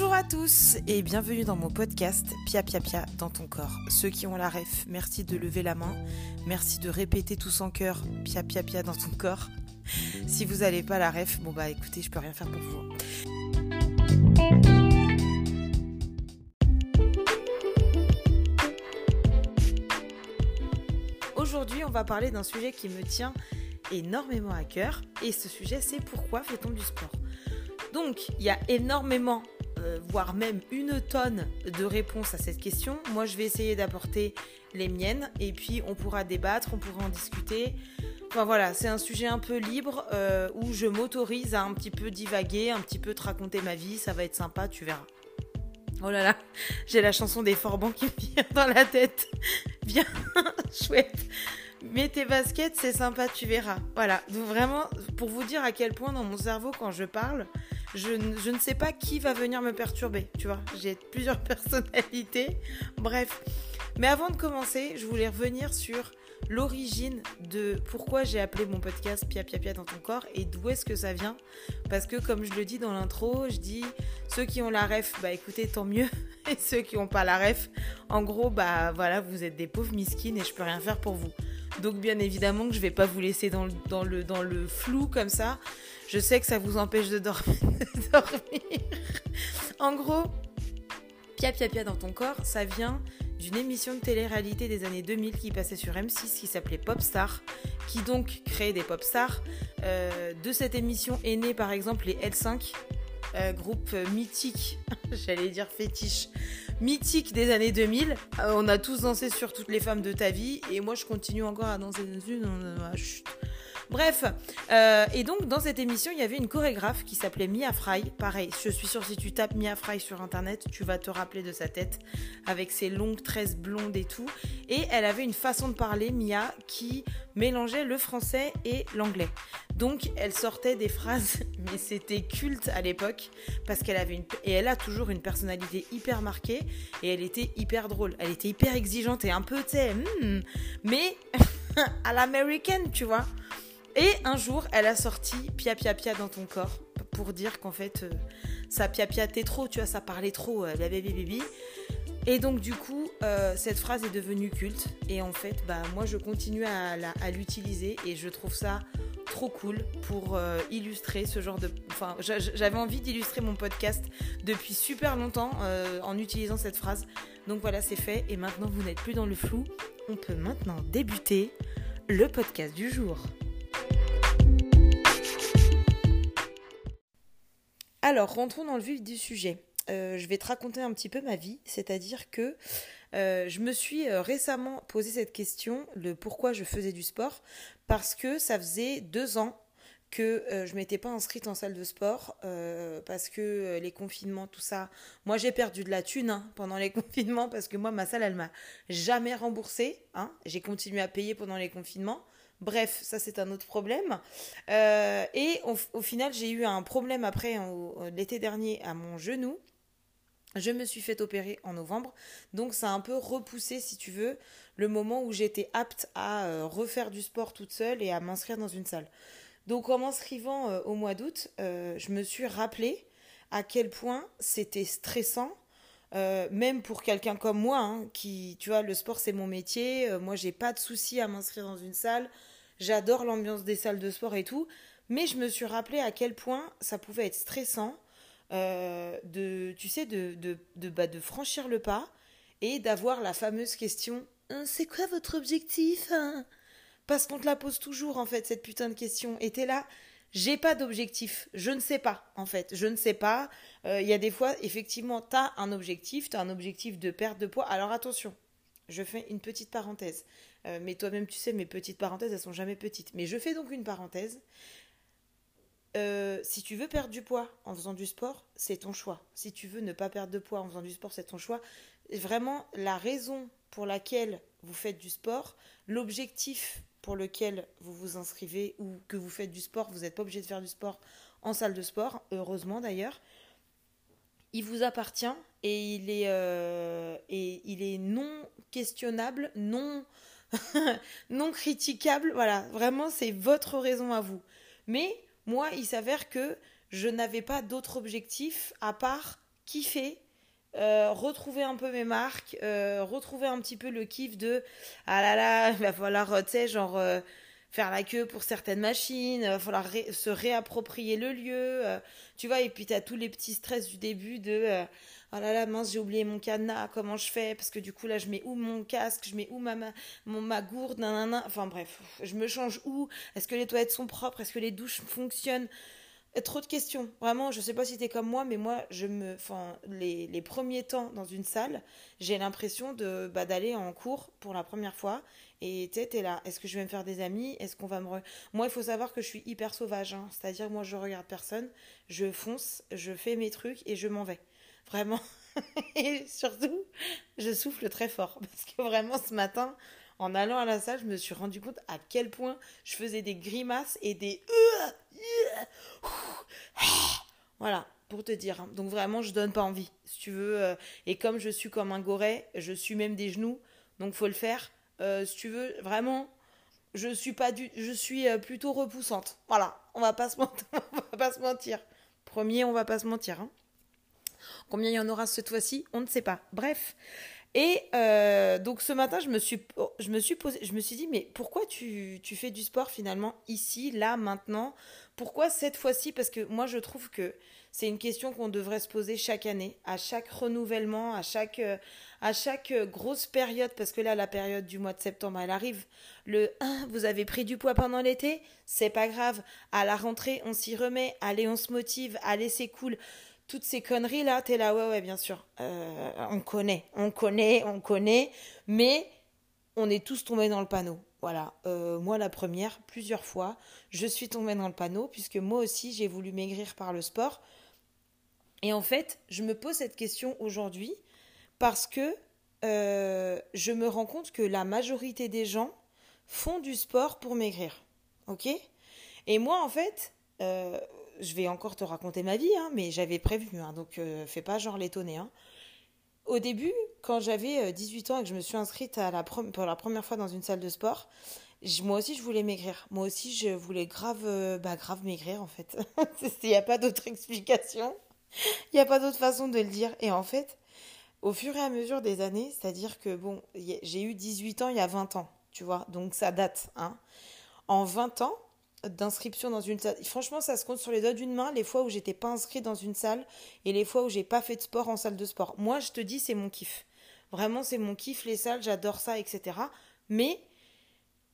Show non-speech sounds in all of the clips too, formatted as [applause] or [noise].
Bonjour à tous et bienvenue dans mon podcast Pia Pia Pia dans ton corps. Ceux qui ont la ref, merci de lever la main. Merci de répéter tous en cœur Pia Pia Pia dans ton corps. Si vous n'avez pas la ref, bon bah écoutez, je peux rien faire pour vous. Aujourd'hui, on va parler d'un sujet qui me tient énormément à cœur et ce sujet c'est pourquoi fait-on du sport? Donc, il y a énormément, euh, voire même une tonne de réponses à cette question. Moi, je vais essayer d'apporter les miennes et puis on pourra débattre, on pourra en discuter. Enfin voilà, c'est un sujet un peu libre euh, où je m'autorise à un petit peu divaguer, un petit peu te raconter ma vie. Ça va être sympa, tu verras. Oh là là, [laughs] j'ai la chanson des Forbans qui vient dans la tête. [laughs] Bien, [laughs] chouette. Mets tes baskets, c'est sympa, tu verras. Voilà, donc vraiment, pour vous dire à quel point dans mon cerveau, quand je parle, je, ne sais pas qui va venir me perturber, tu vois. J'ai plusieurs [laughs] personnalités. Bref. Mais avant de commencer, je voulais revenir sur l'origine de pourquoi j'ai appelé mon podcast Pia Pia Pia dans ton corps et d'où est-ce que ça vient. Parce que comme je le dis dans l'intro, je dis ceux qui ont la ref, bah écoutez, tant mieux. [laughs] Et ceux qui n'ont pas la ref, en gros, bah voilà, vous êtes des pauvres miskines et je peux rien faire pour vous. Donc bien évidemment que je vais pas vous laisser dans le, flou comme ça. Je sais que ça vous empêche [laughs] de dormir. en gros, Pia Pia Pia dans ton corps, ça vient d'une émission de télé-réalité des années 2000 qui passait sur M6 qui s'appelait Popstar, qui donc créait des popstars. Euh, de cette émission est né par exemple les L5, euh, groupe mythique, [laughs] j'allais dire fétiche, mythique des années 2000. Euh, on a tous dansé sur toutes les femmes de ta vie et moi je continue encore à danser dessus. chut. Bref, euh, et donc dans cette émission, il y avait une chorégraphe qui s'appelait Mia Fry. Pareil, je suis sûre si tu tapes Mia Fry sur internet, tu vas te rappeler de sa tête avec ses longues tresses blondes et tout. Et elle avait une façon de parler, Mia, qui mélangeait le français et l'anglais. Donc elle sortait des phrases, [laughs] mais c'était culte à l'époque parce qu'elle avait une et elle a toujours une personnalité hyper marquée et elle était hyper drôle. Elle était hyper exigeante et un peu, tu sais, hmm, mais [laughs] à l'américaine, tu vois. Et un jour, elle a sorti Pia Pia Pia dans ton corps pour dire qu'en fait, euh, ça Pia Pia t'es trop, tu vois, ça parlait trop, euh, la baby baby. Et donc du coup, euh, cette phrase est devenue culte. Et en fait, bah moi je continue à, l'utiliser et je trouve ça trop cool pour illustrer ce genre de... Enfin, j'avais envie d'illustrer mon podcast depuis super longtemps en utilisant cette phrase. Donc voilà, c'est fait. Et maintenant, vous n'êtes plus dans le flou. On peut maintenant débuter le podcast du jour. Alors, rentrons dans le vif du sujet. Euh, je vais te raconter un petit peu ma vie, c'est-à-dire que euh, je me suis euh, récemment posé cette question, le pourquoi je faisais du sport, parce que ça faisait deux ans que je m'étais pas inscrite en salle de sport parce que les confinements tout ça moi j'ai perdu de la thune hein, pendant les [laughs] confinements parce que moi ma salle elle m'a jamais remboursé hein. j'ai continué à payer pendant les confinements Bref, ça c'est un autre problème. Euh, et au, final, j'ai eu un problème après l'été dernier à mon genou. Je me suis fait opérer en novembre, donc ça a un peu repoussé, si tu veux, le moment où j'étais apte à euh, refaire du sport toute seule et à m'inscrire dans une salle. Donc en m'inscrivant euh, au mois d'août, je me suis rappelé à quel point c'était stressant même pour quelqu'un comme moi, hein, qui, tu vois, le sport c'est mon métier, moi j'ai pas de souci à m'inscrire dans une salle, J'adore l'ambiance des salles de sport et tout. Mais je me suis rappelé à quel point ça pouvait être stressant euh, de, tu sais, de, de, de, bah, de franchir le pas et d'avoir la fameuse question hein, C'est quoi votre objectif hein? Parce qu'on te la pose toujours, en fait, cette putain de question. Et t'es là, j'ai pas d'objectif. Je ne sais pas, en fait. Je ne sais pas. Euh, il y a des fois, effectivement, t'as un objectif. T'as un objectif de perte de poids. Alors attention, je fais une petite parenthèse. Euh, mais toi-même, tu sais, mes petites parenthèses, elles sont jamais petites. Mais je fais donc une parenthèse. Euh, si tu veux perdre du poids en faisant du sport, c'est ton choix. Si tu veux ne pas perdre de poids en faisant du sport, c'est ton choix. Vraiment, la raison pour laquelle vous faites du sport, l'objectif pour lequel vous vous inscrivez ou que vous faites du sport, vous n'êtes pas obligé de faire du sport en salle de sport, heureusement d'ailleurs, il vous appartient et il est, euh, et il est non questionnable, non [laughs] non critiquable. Voilà, vraiment, c'est votre raison à vous. Mais moi, il s'avère que je n'avais pas d'autre objectif à part kiffer, euh, retrouver un peu mes marques, euh, retrouver un petit peu le kiff de ah là là, [laughs] il va falloir, tu sais, genre faire la queue pour certaines machines, il va falloir se réapproprier le lieu, tu vois, et puis tu as tous les petits stress du début de oh là là, mince, j'ai oublié mon cadenas, comment je fais? Parce que du coup, là, je mets où mon casque, je mets où ma, mon, ma gourde, nanana. Enfin bref, je me change où? Est-ce que les toilettes sont propres? Est-ce que les douches fonctionnent? Trop de questions. Vraiment, je sais pas si t'es comme moi, mais moi, je me, enfin, les, les premiers temps dans une salle, j'ai l'impression de bah, d'aller en cours pour la première fois. Et tu es là. Est-ce que je vais me faire des amis? Est-ce qu'on va me. Moi, il faut savoir que je suis hyper sauvage. Hein. C'est-à-dire, moi, je regarde personne, je fonce, je fais mes trucs et je m'en vais. Vraiment. [laughs] Et surtout, je souffle très fort. Parce que vraiment, ce matin, en allant à la salle, je me suis rendu compte à quel point je faisais des grimaces et des. Voilà, pour te dire. Hein. Donc vraiment, je donne pas envie, si tu veux. Euh, et comme je suis comme un goret, je suis même des genoux. Donc faut le faire. Euh, si tu veux, vraiment, je suis pas du, je suis euh, plutôt repoussante. Voilà, on va pas se mentir. [laughs] on va pas se mentir. Premier, on va pas se mentir. Hein. Combien il y en aura cette fois-ci On ne sait pas. Bref. Et euh, donc ce matin, je me suis, suis dit, mais pourquoi tu, fais du sport finalement ici, là, maintenant? Pourquoi cette fois-ci? Parce que moi, je trouve que c'est une question qu'on devrait se poser chaque année, à chaque renouvellement, à chaque, euh, chaque grosse période, parce que là, la période du mois de septembre, elle arrive. Le 1, vous avez pris du poids pendant l'été? C'est pas grave. À la rentrée, on s'y remet. Allez, on se motive. Allez, c'est cool toutes ces conneries là, t'es là, ouais, ouais, bien sûr. Euh, on connaît, on connaît, on connaît, mais on est tous tombés dans le panneau. Voilà, euh, moi la première, plusieurs fois, je suis tombée dans le panneau, puisque moi aussi j'ai voulu maigrir par le sport. Et en fait, je me pose cette question aujourd'hui parce que euh, je me rends compte que la majorité des gens font du sport pour maigrir. Ok? Et moi, en fait, je vais encore te raconter ma vie, hein, mais j'avais prévu, hein, donc euh, fais pas genre l'étonner. Hein. Au début, quand j'avais 18 euh, ans et que je me suis inscrite pour la première fois dans une salle de sport, moi aussi je voulais maigrir. Moi aussi je voulais grave, euh, bah, grave maigrir en fait. [laughs] Il n'y a pas d'autre explication. Il n'y a pas d'autre façon de le dire. Et en fait, au fur et à mesure des années, c'est-à-dire que bon, j'ai eu 18 ans il y a 20 ans, tu vois, donc ça date. Hein. En 20 ans, d'inscription dans une salle. Franchement, ça se compte sur les doigts d'une main les fois où j'étais pas inscrit dans une salle et les fois où j'ai pas fait de sport en salle de sport. Moi, je te dis, c'est mon kiff. Vraiment, c'est mon kiff, les salles, j'adore ça, etc. Mais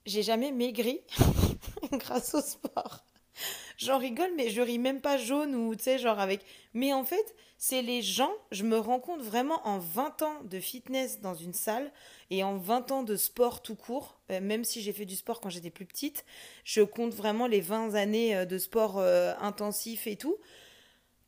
j'ai jamais maigri [laughs] grâce au sport. J'en rigole, mais je ris même pas jaune ou, tu sais, genre avec. Mais en fait, c'est les gens, je me rends compte vraiment en 20 ans de fitness dans une salle et en 20 ans de sport tout court, euh, même si j'ai fait du sport quand j'étais plus petite, je compte vraiment les 20 années euh, de sport euh, intensif et tout.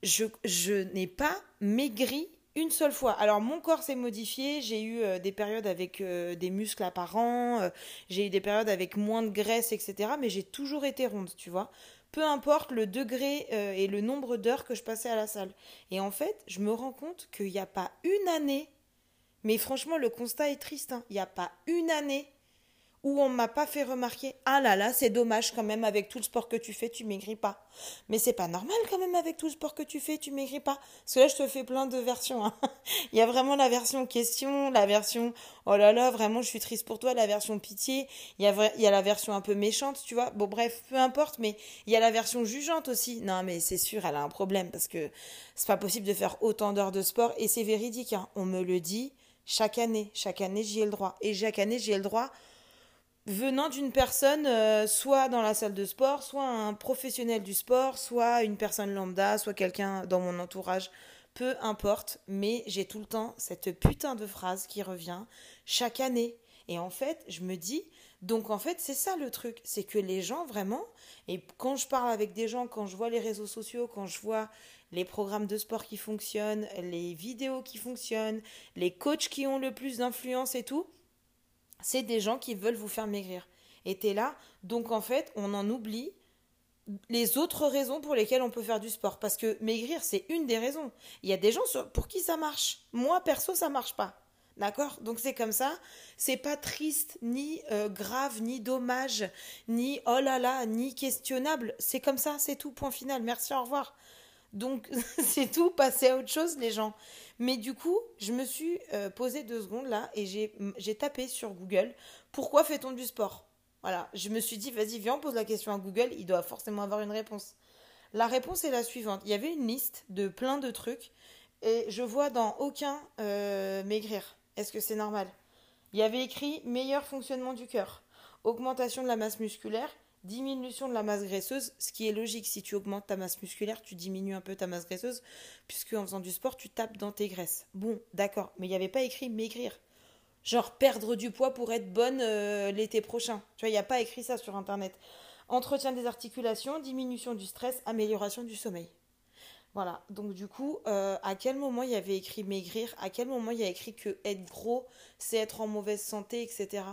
Je, je n'ai pas maigri une seule fois. Alors mon corps s'est modifié, j'ai eu des périodes avec des muscles apparents, j'ai eu des périodes avec moins de graisse, etc. Mais j'ai toujours été ronde, tu vois peu importe le degré euh, et le nombre d'heures que je passais à la salle. Et en fait, je me rends compte qu'il n'y a pas une année, mais franchement, le constat est triste, hein. il n'y a pas une année où on m'a pas fait remarquer. Ah là là c'est dommage quand même avec tout le sport que tu fais tu maigris pas. Mais c'est pas normal quand même avec tout le sport que tu fais tu maigris pas. Parce que là je te fais plein de versions hein. [laughs] il y a vraiment la version question la version oh là là vraiment je suis triste pour toi la version pitié. Il y a la version un peu méchante tu vois. Bon bref peu importe mais il y a la version jugeante aussi. Non mais c'est sûr elle a un problème parce que c'est pas possible de faire autant d'heures de sport et c'est véridique hein. on me le dit chaque année. Chaque année j'y ai le droit. Et chaque année j'y ai le droit venant d'une personne, euh, soit dans la salle de sport, soit un professionnel du sport, soit une personne lambda, soit quelqu'un dans mon entourage, peu importe, mais j'ai tout le temps cette putain de phrase qui revient chaque année. Et en fait, je me dis, donc en fait, c'est ça le truc, c'est que les gens vraiment, et quand je parle avec des gens, quand je vois les réseaux sociaux, quand je vois les programmes de sport qui fonctionnent, les vidéos qui fonctionnent, les coachs qui ont le plus d'influence et tout, c'est des gens qui veulent vous faire maigrir. Et t'es là, donc en fait, on en oublie les autres raisons pour lesquelles on peut faire du sport. Parce que maigrir, c'est une des raisons. Il y a des gens pour qui ça marche. Moi, perso, ça marche pas. D'accord? Donc c'est comme ça. C'est pas triste, ni euh, grave, ni dommage, ni oh là là, ni questionnable. C'est comme ça, c'est tout, point final. Merci, au revoir. Donc [laughs] c'est tout, passer à autre chose les gens. Mais du coup, je me suis euh, posé deux secondes là et j'ai tapé sur Google pourquoi fait-on du sport? Voilà, je me suis dit vas-y viens on pose la question à Google, il doit forcément avoir une réponse. La réponse est la suivante. Il y avait une liste de plein de trucs et je vois dans aucun euh, maigrir. Est-ce que c'est normal? Il y avait écrit meilleur fonctionnement du cœur, augmentation de la masse musculaire, diminution de la masse graisseuse, ce qui est logique. Si tu augmentes ta masse musculaire, tu diminues un peu ta masse graisseuse, puisque en faisant du sport, tu tapes dans tes graisses. Bon, d'accord, mais il n'y avait pas écrit maigrir. Genre perdre du poids pour être bonne euh, l'été prochain. Tu vois, il n'y a pas écrit ça sur Internet. Entretien des articulations, diminution du stress, amélioration du sommeil. Voilà, donc du coup, euh, à quel moment il y avait écrit maigrir? À quel moment il y a écrit que être gros, c'est être en mauvaise santé, etc.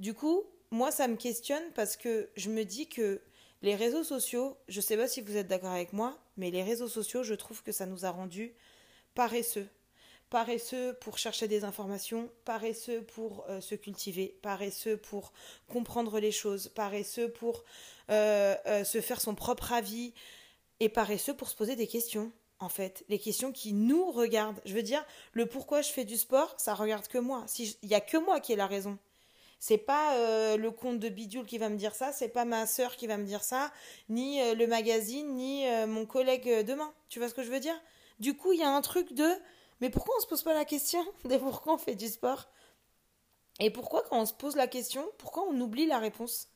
Du coup, moi, ça me questionne parce que je me dis que les réseaux sociaux, je ne sais pas si vous êtes d'accord avec moi, mais les réseaux sociaux, je trouve que ça nous a rendus paresseux. Paresseux pour chercher des informations, paresseux pour euh, se cultiver, paresseux pour comprendre les choses, paresseux pour euh, euh, se faire son propre avis et paresseux pour se poser des questions en fait, les questions qui nous regardent. Je veux dire, le pourquoi je fais du sport, ça regarde que moi. Il n'y a que moi qui ai la raison. C'est pas euh, le compte de Bidule qui va me dire ça, c'est pas ma sœur qui va me dire ça, ni euh, le magazine, ni euh, mon collègue demain. Tu vois ce que je veux dire? Du coup, il y a un truc de mais pourquoi on se pose pas la question [laughs] pourquoi on fait du sport? Et pourquoi quand on se pose la question, pourquoi on oublie la réponse?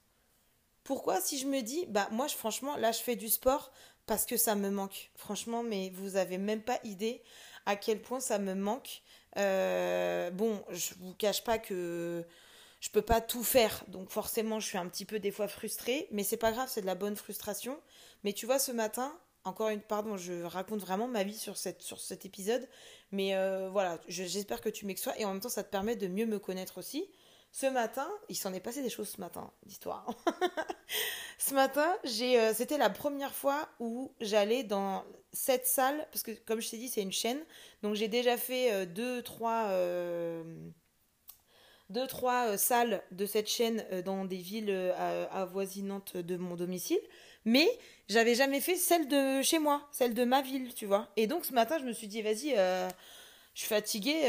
Pourquoi si je me dis bah moi franchement là je fais du sport parce que ça me manque. Franchement, mais vous avez même pas idée à quel point ça me manque. bon, je vous cache pas que je peux pas tout faire. Donc forcément, je suis un petit peu des fois frustrée, mais c'est pas grave, c'est de la bonne frustration. Mais tu vois, ce matin, encore une, pardon, je raconte vraiment ma vie sur, cette, sur cet épisode, mais euh, voilà, j'espère que tu m'exçois et en même temps, ça te permet de mieux me connaître aussi. Ce matin, il s'en est passé des choses ce matin, d'histoire. [laughs] ce matin, euh, c'était la première fois où j'allais dans cette salle, parce que comme je t'ai dit, c'est une chaîne, donc j'ai déjà fait euh, deux, trois deux, trois euh, salles de cette chaîne euh, dans des villes euh, avoisinantes de mon domicile. Mais j'avais jamais fait celle de chez moi, celle de ma ville, tu vois. Et donc ce matin, je me suis dit, vas-y, je suis fatiguée,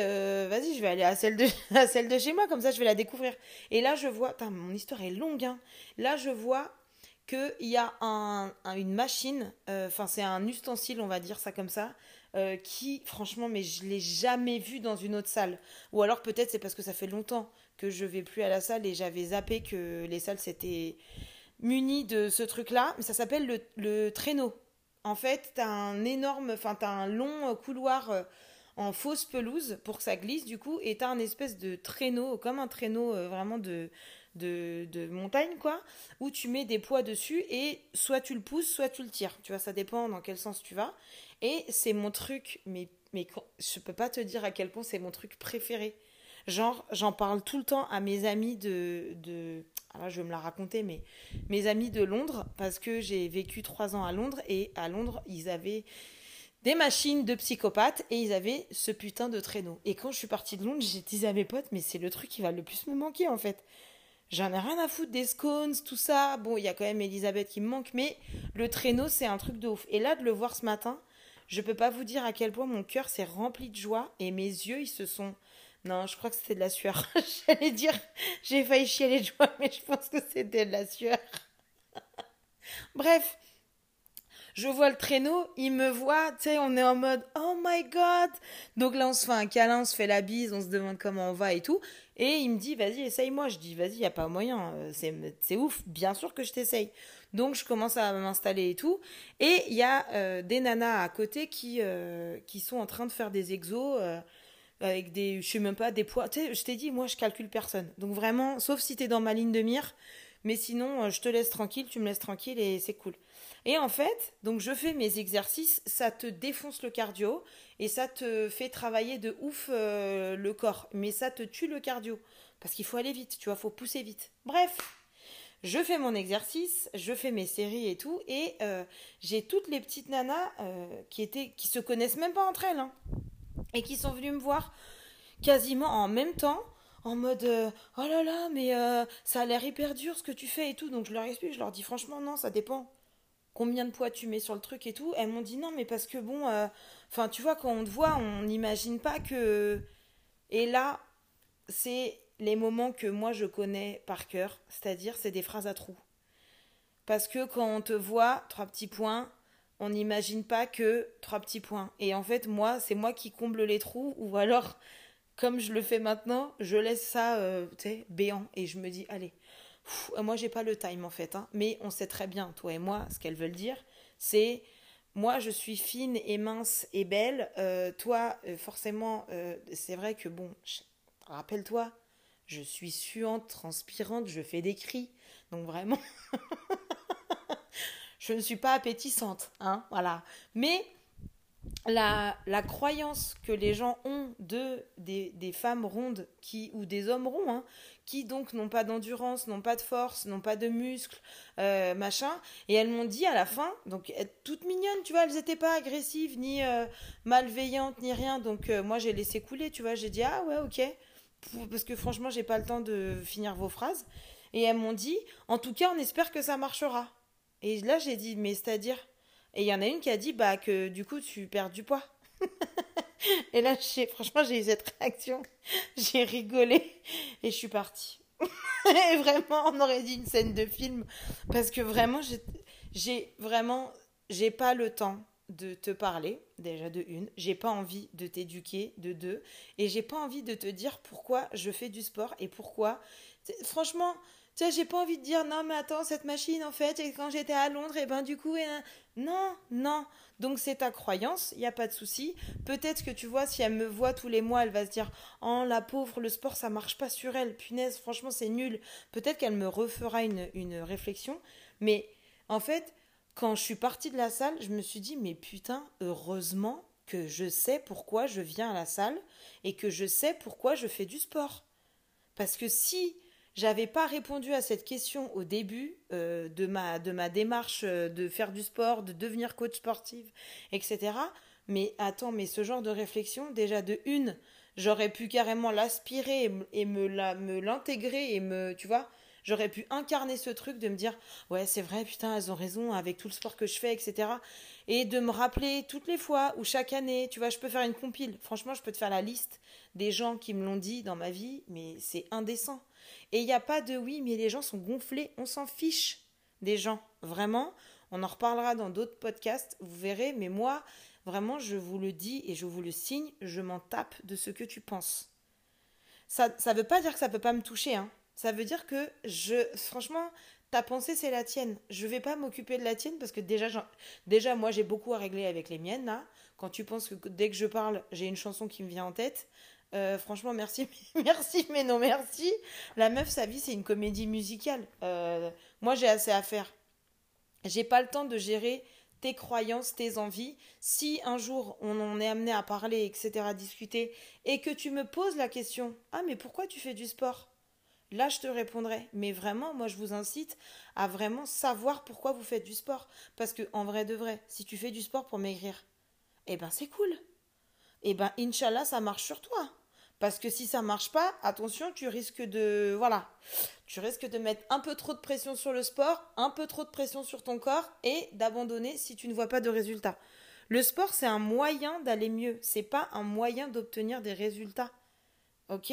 vas-y, je vais aller [laughs] à celle, de, chez moi, comme ça je vais la découvrir. Et là, je vois, mon histoire est longue, hein. Là, je vois qu'il y a un, une machine, enfin, c'est un ustensile, on va dire ça comme ça, euh, qui, franchement, mais je l'ai jamais vu dans une autre salle. Ou alors peut-être c'est parce que ça fait longtemps que je vais plus à la salle et j'avais zappé que les salles s'étaient munies de ce truc-là. Mais ça s'appelle le, le, traîneau. En fait, t'as un énorme, enfin t'as un long couloir euh, en fausse pelouse pour que ça glisse du coup, et t'as un espèce de traîneau, comme un traîneau euh, vraiment de de, de, montagne, quoi, où tu mets des poids dessus et soit tu le pousses, soit tu le tires. Tu vois, ça dépend dans quel sens tu vas. Et c'est mon truc, mais, mais je peux pas te dire à quel point c'est mon truc préféré. Genre, j'en parle tout le temps à mes amis de, de. Alors, je vais me la raconter, mais mes amis de Londres, parce que j'ai vécu trois ans à Londres, et à Londres, ils avaient des machines de psychopathes et ils avaient ce putain de traîneau. Et quand je suis partie de Londres, j'ai dit à mes potes, mais c'est le truc qui va le plus me manquer en fait. J'en ai rien à foutre des scones, tout ça. Bon, il y a quand même Elisabeth qui me manque, mais le traîneau, c'est un truc de ouf. Et là, de le voir ce matin, je peux pas vous dire à quel point mon cœur s'est rempli de joie et mes yeux, ils se sont. Non, je crois que c'était de la sueur. [laughs] J'allais dire, j'ai failli chialer de joie, mais je pense que c'était de la sueur. [laughs] Bref, je vois le traîneau, il me voit, tu sais, on est en mode oh my god. Donc là, on se fait un câlin, on se fait la bise, on se demande comment on va et tout. Et il me dit, vas-y, essaye-moi. Je dis, vas-y, y a pas moyen, euh, c'est ouf, bien sûr que je t'essaye. Donc je commence à m'installer et tout. Et il y a euh, des nanas à côté qui, euh, qui sont en train de faire des exos avec des, je sais même pas, des poids. Tu sais, je t'ai dit, moi, je calcule personne. Donc vraiment, sauf si tu es dans ma ligne de mire. Mais sinon, je te laisse tranquille, tu me laisses tranquille et c'est cool. Et en fait, donc je fais mes exercices, ça te défonce le cardio et ça te fait travailler de ouf euh, le corps, mais ça te tue le cardio parce qu'il faut aller vite, tu vois, faut pousser vite. Bref, je fais mon exercice, je fais mes séries et tout, et euh, j'ai toutes les petites nanas euh, qui étaient, qui se connaissent même pas entre elles, hein, et qui sont venues me voir quasiment en même temps en mode oh là là mais ça a l'air hyper dur ce que tu fais et tout donc je leur explique je leur dis franchement non ça dépend combien de poids tu mets sur le truc et tout. Elles m'ont dit non, mais parce que bon, euh, enfin, tu vois, quand on te voit, on n'imagine pas que. Et là, c'est les moments que moi je connais par cœur, c'est-à-dire c'est des phrases à trous. Parce que quand on te voit, trois petits points, on n'imagine pas que trois petits points. Et en fait, moi, c'est moi qui comble les trous, ou alors, comme je le fais maintenant, je laisse ça, euh, tu sais, béant, et je me dis, allez, moi j'ai pas le time en fait, hein. mais on sait très bien, toi et moi, ce qu'elles veulent dire, c'est moi je suis fine et mince et belle, euh, toi euh, forcément, c'est vrai que bon, rappelle-toi, je suis suante, transpirante, je fais des cris, donc vraiment. [laughs] je ne suis pas appétissante, hein, voilà. Mais la, la croyance que les gens ont de des, des femmes rondes qui ou des hommes ronds hein, qui donc n'ont pas d'endurance, n'ont pas de force, n'ont pas de muscles, euh, machin. Et elles m'ont dit à la fin, donc toutes mignonnes, tu vois, elles n'étaient pas agressives ni euh, malveillantes ni rien. Donc euh, moi j'ai laissé couler, tu vois, j'ai dit ah ouais ok, parce que franchement j'ai pas le temps de finir vos phrases. Et elles m'ont dit, en tout cas on espère que ça marchera. Et là, j'ai dit, mais c'est-à-dire? Et il y en a une qui a dit, bah, que du coup, tu perds du poids. [laughs] et là, franchement, j'ai eu cette réaction. [laughs] J'ai rigolé et je suis partie. [laughs] et vraiment, on aurait dit une scène de film. Parce que vraiment, j'ai vraiment, j'ai pas le temps de te parler, déjà de une, j'ai pas envie de t'éduquer, de deux, et j'ai pas envie de te dire pourquoi je fais du sport et pourquoi. Franchement, tu j'ai pas envie de dire non, mais attends, cette machine, en fait, quand j'étais à Londres, et ben du coup, et... non, non. Donc c'est ta croyance, il n'y a pas de souci. Peut-être que tu vois, si elle me voit tous les mois, elle va se dire oh la pauvre, le sport, ça marche pas sur elle, punaise, franchement, c'est nul. Peut-être qu'elle me refera une, une réflexion. Mais en fait, quand je suis partie de la salle, je me suis dit mais putain, heureusement que je sais pourquoi je viens à la salle et que je sais pourquoi je fais du sport. Parce que si j'avais pas répondu à cette question au début euh, de, ma, démarche euh, de faire du sport, de devenir coach sportive, etc. Mais attends, mais ce genre de réflexion, déjà de une, j'aurais pu carrément l'aspirer et, me, me l'intégrer et me, tu vois, j'aurais pu incarner ce truc de me dire, ouais, c'est vrai, putain, elles ont raison avec tout le sport que je fais, etc. Et de me rappeler toutes les fois ou chaque année, tu vois, je peux faire une compile. Franchement, je peux te faire la liste des gens qui me l'ont dit dans ma vie, mais c'est indécent. Et il n'y a pas de oui, mais les gens sont gonflés. On s'en fiche des gens. Vraiment. On en reparlera dans d'autres podcasts. Vous verrez. Mais moi, vraiment, je vous le dis et je vous le signe. Je m'en tape de ce que tu penses. Ça ne veut pas dire que ça peut pas me toucher. Hein. Ça veut dire que je. Franchement, ta pensée, c'est la tienne. Je vais pas m'occuper de la tienne parce que déjà, moi, j'ai beaucoup à régler avec les miennes. Quand tu penses que dès que je parle, j'ai une chanson qui me vient en tête. Euh, franchement, merci, [laughs] merci, mais non merci. La meuf, sa vie, c'est une comédie musicale. Euh, moi, j'ai assez à faire. J'ai pas le temps de gérer tes croyances, tes envies. Si un jour on en est amené à parler, etc., à discuter, et que tu me poses la question Ah, mais pourquoi tu fais du sport? Là, je te répondrai. Mais vraiment, moi, je vous incite à vraiment savoir pourquoi vous faites du sport. Parce que, en vrai de vrai, si tu fais du sport pour maigrir, eh ben, c'est cool. Eh ben, Inch'Allah, ça marche sur toi. Parce que si ça marche pas, attention, tu risques de voilà, tu risques de mettre un peu trop de pression sur le sport, un peu trop de pression sur ton corps et d'abandonner si tu ne vois pas de résultats. Le sport, c'est un moyen d'aller mieux, c'est pas un moyen d'obtenir des résultats. OK?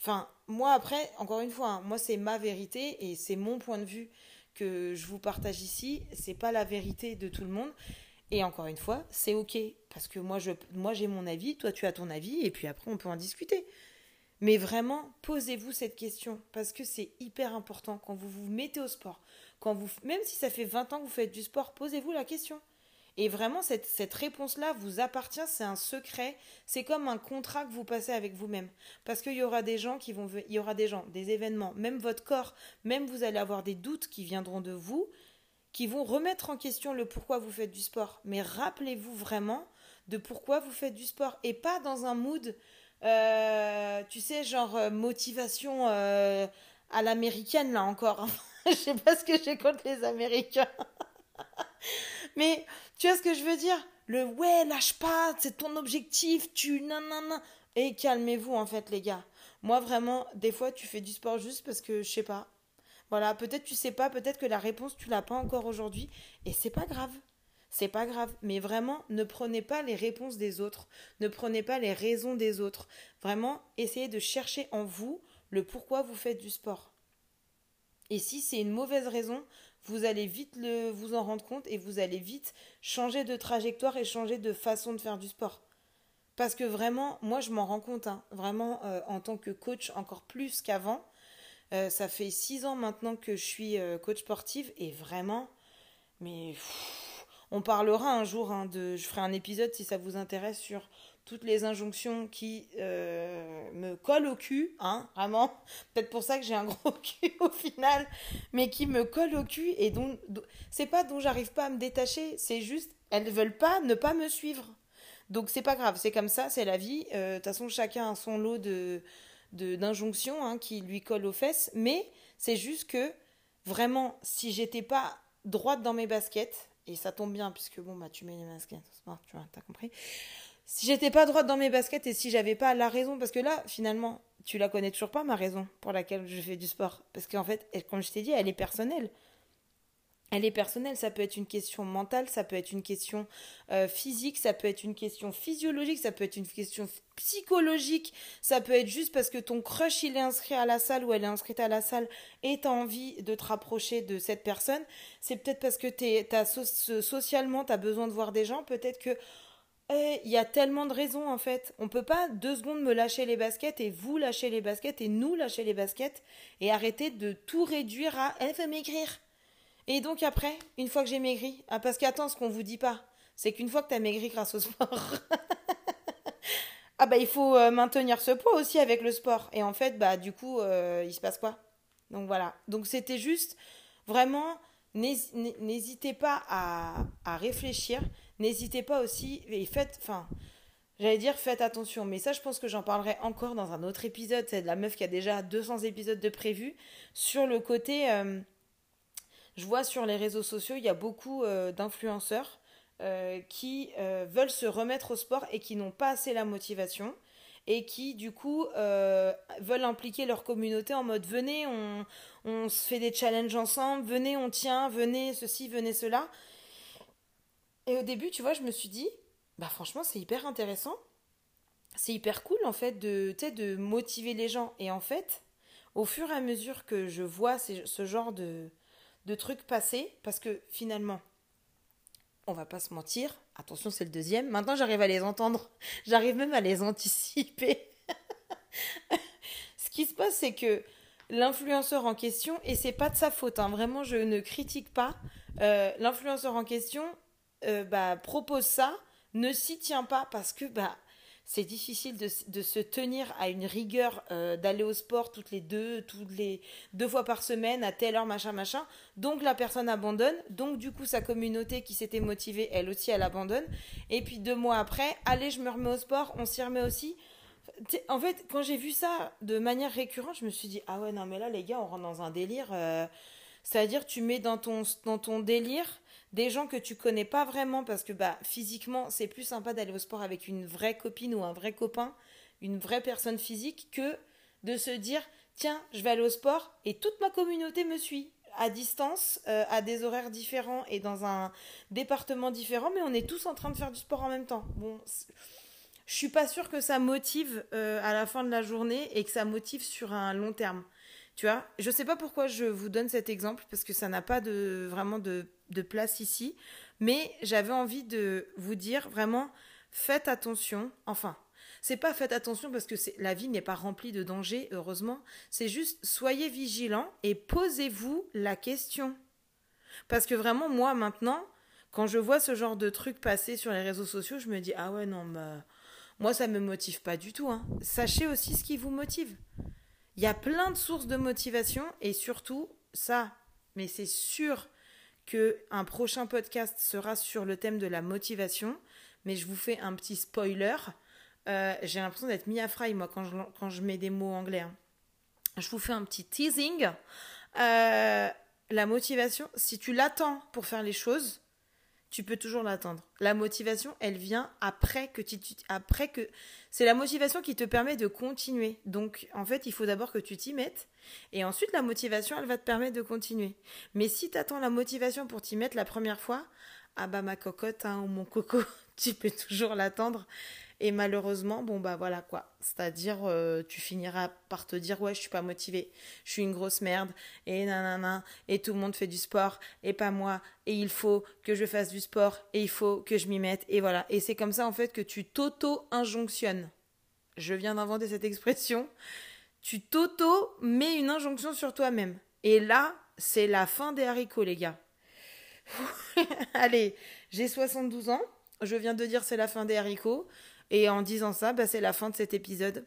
Enfin, moi après, encore une fois, hein, moi c'est ma vérité et c'est mon point de vue que je vous partage ici, c'est pas la vérité de tout le monde. Et encore une fois, c'est ok, parce que moi, je, moi j'ai mon avis, toi tu as ton avis, et puis après on peut en discuter. Mais vraiment, posez-vous cette question, parce que c'est hyper important quand vous vous mettez au sport. Quand vous, même si ça fait 20 ans que vous faites du sport, posez-vous la question. Et vraiment, cette, réponse-là vous appartient, c'est un secret, c'est comme un contrat que vous passez avec vous-même. Parce qu'il y aura des gens qui vont, il y aura des gens, des événements, même votre corps, même vous allez avoir des doutes qui viendront de vous, qui vont remettre en question le pourquoi vous faites du sport. Mais rappelez-vous vraiment de pourquoi vous faites du sport et pas dans un mood, euh, tu sais, genre euh, motivation euh, à l'américaine là encore. [laughs] je sais pas ce que j'ai contre les Américains. [laughs] Mais tu vois ce que je veux dire? Le ouais, lâche pas, c'est ton objectif, tu nanana. Et calmez-vous en fait les gars. Moi vraiment, des fois tu fais du sport juste parce que je sais pas, Voilà, peut-être tu sais pas, peut-être que la réponse tu l'as pas encore aujourd'hui et c'est pas grave. C'est pas grave, mais vraiment ne prenez pas les réponses des autres, ne prenez pas les raisons des autres. Vraiment, essayez de chercher en vous le pourquoi vous faites du sport. Et si c'est une mauvaise raison, vous allez vite vous en rendre compte et vous allez vite changer de trajectoire et changer de façon de faire du sport. Parce que vraiment, moi je m'en rends compte, hein, vraiment euh, en tant que coach encore plus qu'avant. Euh, ça fait six ans maintenant que je suis euh, coach sportive et vraiment, mais on parlera un jour hein, de, je ferai un épisode si ça vous intéresse sur toutes les injonctions qui euh, me collent au cul, hein, vraiment. Peut-être pour ça que j'ai un gros [laughs] cul au final, mais qui me collent au cul et dont, c'est pas dont j'arrive pas à me détacher, c'est juste elles veulent pas ne pas me suivre. Donc c'est pas grave, c'est comme ça, c'est la vie. Euh, de toute façon, chacun a son lot de d'injonctions hein, qui lui collent aux fesses, mais c'est juste que vraiment, si j'étais pas droite dans mes baskets, et ça tombe bien puisque bon bah tu mets les baskets, tu vois, t'as compris si j'étais pas droite dans mes baskets et si j'avais pas la raison, parce que là, finalement, tu la connais toujours pas, ma raison pour laquelle je fais du sport. Parce qu'en fait, comme je t'ai dit, elle est personnelle. Elle est personnelle, ça peut être une question mentale, ça peut être une question euh, physique, ça peut être une question physiologique, ça peut être une question psychologique, ça peut être juste parce que ton crush il est inscrit à la salle ou elle est inscrite à la salle et t'as envie de te rapprocher de cette personne. C'est peut-être parce que t'es, t'as socialement t'as besoin de voir des gens, peut-être que eh, il y a tellement de raisons en fait. On peut pas deux secondes me lâcher les baskets et vous lâcher les baskets et nous lâcher les baskets et arrêter de tout réduire à elle veut maigrir. Et donc après, une fois que j'ai maigri, ah parce qu'attends, ce qu'on vous dit pas, c'est qu'une fois que tu as maigri grâce au sport, [laughs] ah bah il faut euh, maintenir ce poids aussi avec le sport. Et en fait, bah du coup, euh, il se passe quoi? Donc voilà. Donc c'était juste vraiment, n'hésitez pas à, à réfléchir N'hésitez pas aussi, et faites, enfin, j'allais dire faites attention, mais ça je pense que j'en parlerai encore dans un autre épisode, c'est de la meuf qui a déjà 200 épisodes de prévu, sur le côté, euh, je vois sur les réseaux sociaux, il y a beaucoup euh, d'influenceurs euh, qui veulent se remettre au sport et qui n'ont pas assez la motivation et qui du coup veulent impliquer leur communauté en mode venez on, on se fait des challenges ensemble venez on tient venez ceci venez cela et au début, tu vois, je me suis dit, bah franchement, c'est hyper intéressant. C'est hyper cool, en fait, de, de motiver les gens. Et en fait, au fur et à mesure que je vois ce genre de, trucs passer, parce que finalement, on va pas se mentir, attention, c'est le deuxième. Maintenant, j'arrive à les entendre. [laughs] J'arrive même à les anticiper. [laughs] Ce qui se passe, c'est que l'influenceur en question, et c'est pas de sa faute, hein, vraiment, je ne critique pas. Euh, l'influenceur en question, euh, bah, propose ça, ne s'y tient pas parce que bah, c'est difficile de, de, se tenir à une rigueur euh, d'aller au sport toutes les deux, toutes les deux fois par semaine à telle heure, machin, machin. Donc la personne abandonne. Donc du coup sa communauté qui s'était motivée, elle aussi, elle abandonne. Et puis deux mois après, allez, je me remets au sport, on s'y remet aussi. En fait, quand j'ai vu ça de manière récurrente, je me suis dit ah ouais non mais là les gars, on rentre dans un délire. Euh, c'est-à-dire tu mets dans ton dans ton délire des gens que tu connais pas vraiment parce que bah physiquement c'est plus sympa d'aller au sport avec une vraie copine ou un vrai copain, une vraie personne physique que de se dire tiens je vais aller au sport et toute ma communauté me suit à distance, euh, à des horaires différents et dans un département différent, mais on est tous en train de faire du sport en même temps. Bon, je suis pas sûre que ça motive euh, à la fin de la journée et que ça motive sur un long terme. Tu vois, je sais pas pourquoi je vous donne cet exemple parce que ça n'a pas de vraiment de, place ici, mais j'avais envie de vous dire vraiment faites attention. Enfin, c'est pas faites attention parce que la vie n'est pas remplie de dangers, heureusement. C'est juste soyez vigilants et posez-vous la question. Parce que vraiment, moi maintenant, quand je vois ce genre de trucs passer sur les réseaux sociaux, je me dis ah ouais non, moi ça me motive pas du tout. Hein. Sachez aussi ce qui vous motive. Il y a plein de sources de motivation et surtout ça, mais c'est sûr que un prochain podcast sera sur le thème de la motivation, mais je vous fais un petit spoiler. Euh, j'ai l'impression d'être Mia Fry, moi, quand je, quand je mets des mots anglais. Hein. Je vous fais un petit teasing. Euh, la motivation, si tu l'attends pour faire les choses, tu peux toujours l'attendre. La motivation, elle vient après que tu, après que c'est la motivation qui te permet de continuer. Donc en fait, il faut d'abord que tu t'y mettes et ensuite la motivation, elle va te permettre de continuer. Mais si tu attends la motivation pour t'y mettre la première fois, ah bah ma cocotte hein, ou mon coco, [laughs] tu peux toujours l'attendre et malheureusement, bon bah voilà quoi. C'est-à-dire, euh, tu finiras par te dire ouais, je suis pas motivée, je suis une grosse merde, et nanana, et tout le monde fait du sport, et pas moi, et il faut que je fasse du sport, et il faut que je m'y mette, et voilà. Et c'est comme ça en fait que tu t'auto-injonctionnes. Je viens d'inventer cette expression. Tu t'auto-mets une injonction sur toi-même. Et là, c'est la fin des haricots, les gars. [laughs] Allez, j'ai 72 ans. Je viens de dire c'est la fin des haricots. Et en disant ça, bah, c'est la fin de cet épisode.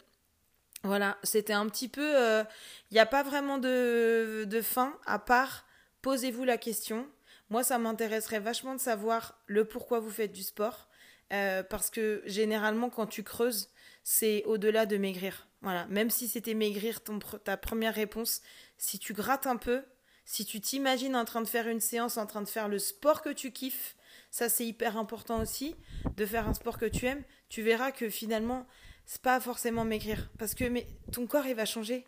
Voilà, c'était un petit peu... Il euh, n'y a pas vraiment de, fin, à part posez-vous la question. Moi, ça m'intéresserait vachement de savoir le pourquoi vous faites du sport. Euh, parce que généralement, quand tu creuses, c'est au-delà de maigrir. Voilà, même si c'était maigrir ta première réponse, si tu grattes un peu, si tu t'imagines en train de faire une séance, en train de faire le sport que tu kiffes, ça c'est hyper important aussi, de faire un sport que tu aimes, tu verras que finalement, c'est pas forcément maigrir. Parce que ton corps, il va changer.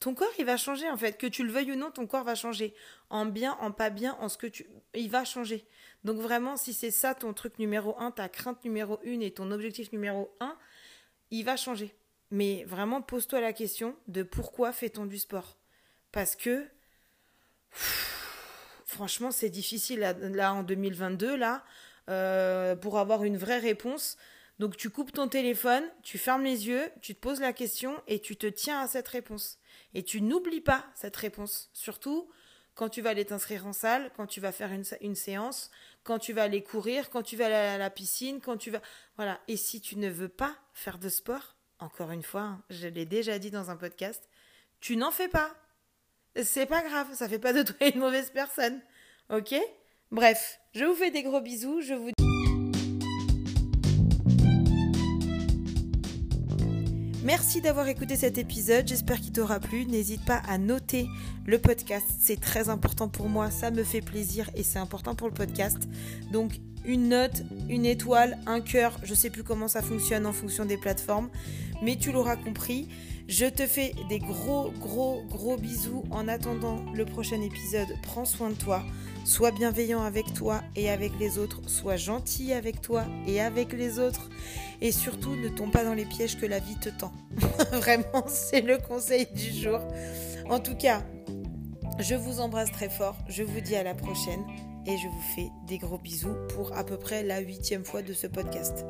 Ton corps, il va changer en fait. Que tu le veuilles ou non, ton corps va changer. En bien, en pas bien, en ce que tu. Il va changer. Donc vraiment, si c'est ça ton truc numéro un, ta crainte numéro une et ton objectif numéro un, il va changer. Mais vraiment, pose-toi la question de pourquoi fait-on du sport? Parce que. franchement, c'est difficile là, en 2022, là, euh, pour avoir une vraie réponse. Donc tu coupes ton téléphone, tu fermes les yeux, tu te poses la question et tu te tiens à cette réponse. Et tu n'oublies pas cette réponse. Surtout quand tu vas aller t'inscrire en salle, quand tu vas faire une, séance, quand tu vas aller courir, quand tu vas aller à la piscine, quand tu vas... Voilà. Et si tu ne veux pas faire de sport, encore une fois, hein, je l'ai déjà dit dans un podcast, tu n'en fais pas. C'est pas grave, ça fait pas de toi une mauvaise personne. Ok? Bref, je vous fais des gros bisous, je vous Merci d'avoir écouté cet épisode, j'espère qu'il t'aura plu. N'hésite pas à noter le podcast, c'est très important pour moi, ça me fait plaisir et c'est important pour le podcast. Donc une note, une étoile, un cœur, je sais plus comment ça fonctionne en fonction des plateformes, mais tu l'auras compris. Je te fais des gros, gros, gros bisous en attendant le prochain épisode. Prends soin de toi. Sois bienveillant avec toi et avec les autres. Sois gentil avec toi et avec les autres. Et surtout, ne tombe pas dans les pièges que la vie te tend. [laughs] Vraiment, c'est le conseil du jour. En tout cas, je vous embrasse très fort. Je vous dis à la prochaine. Et je vous fais des gros bisous pour à peu près la huitième fois de ce podcast.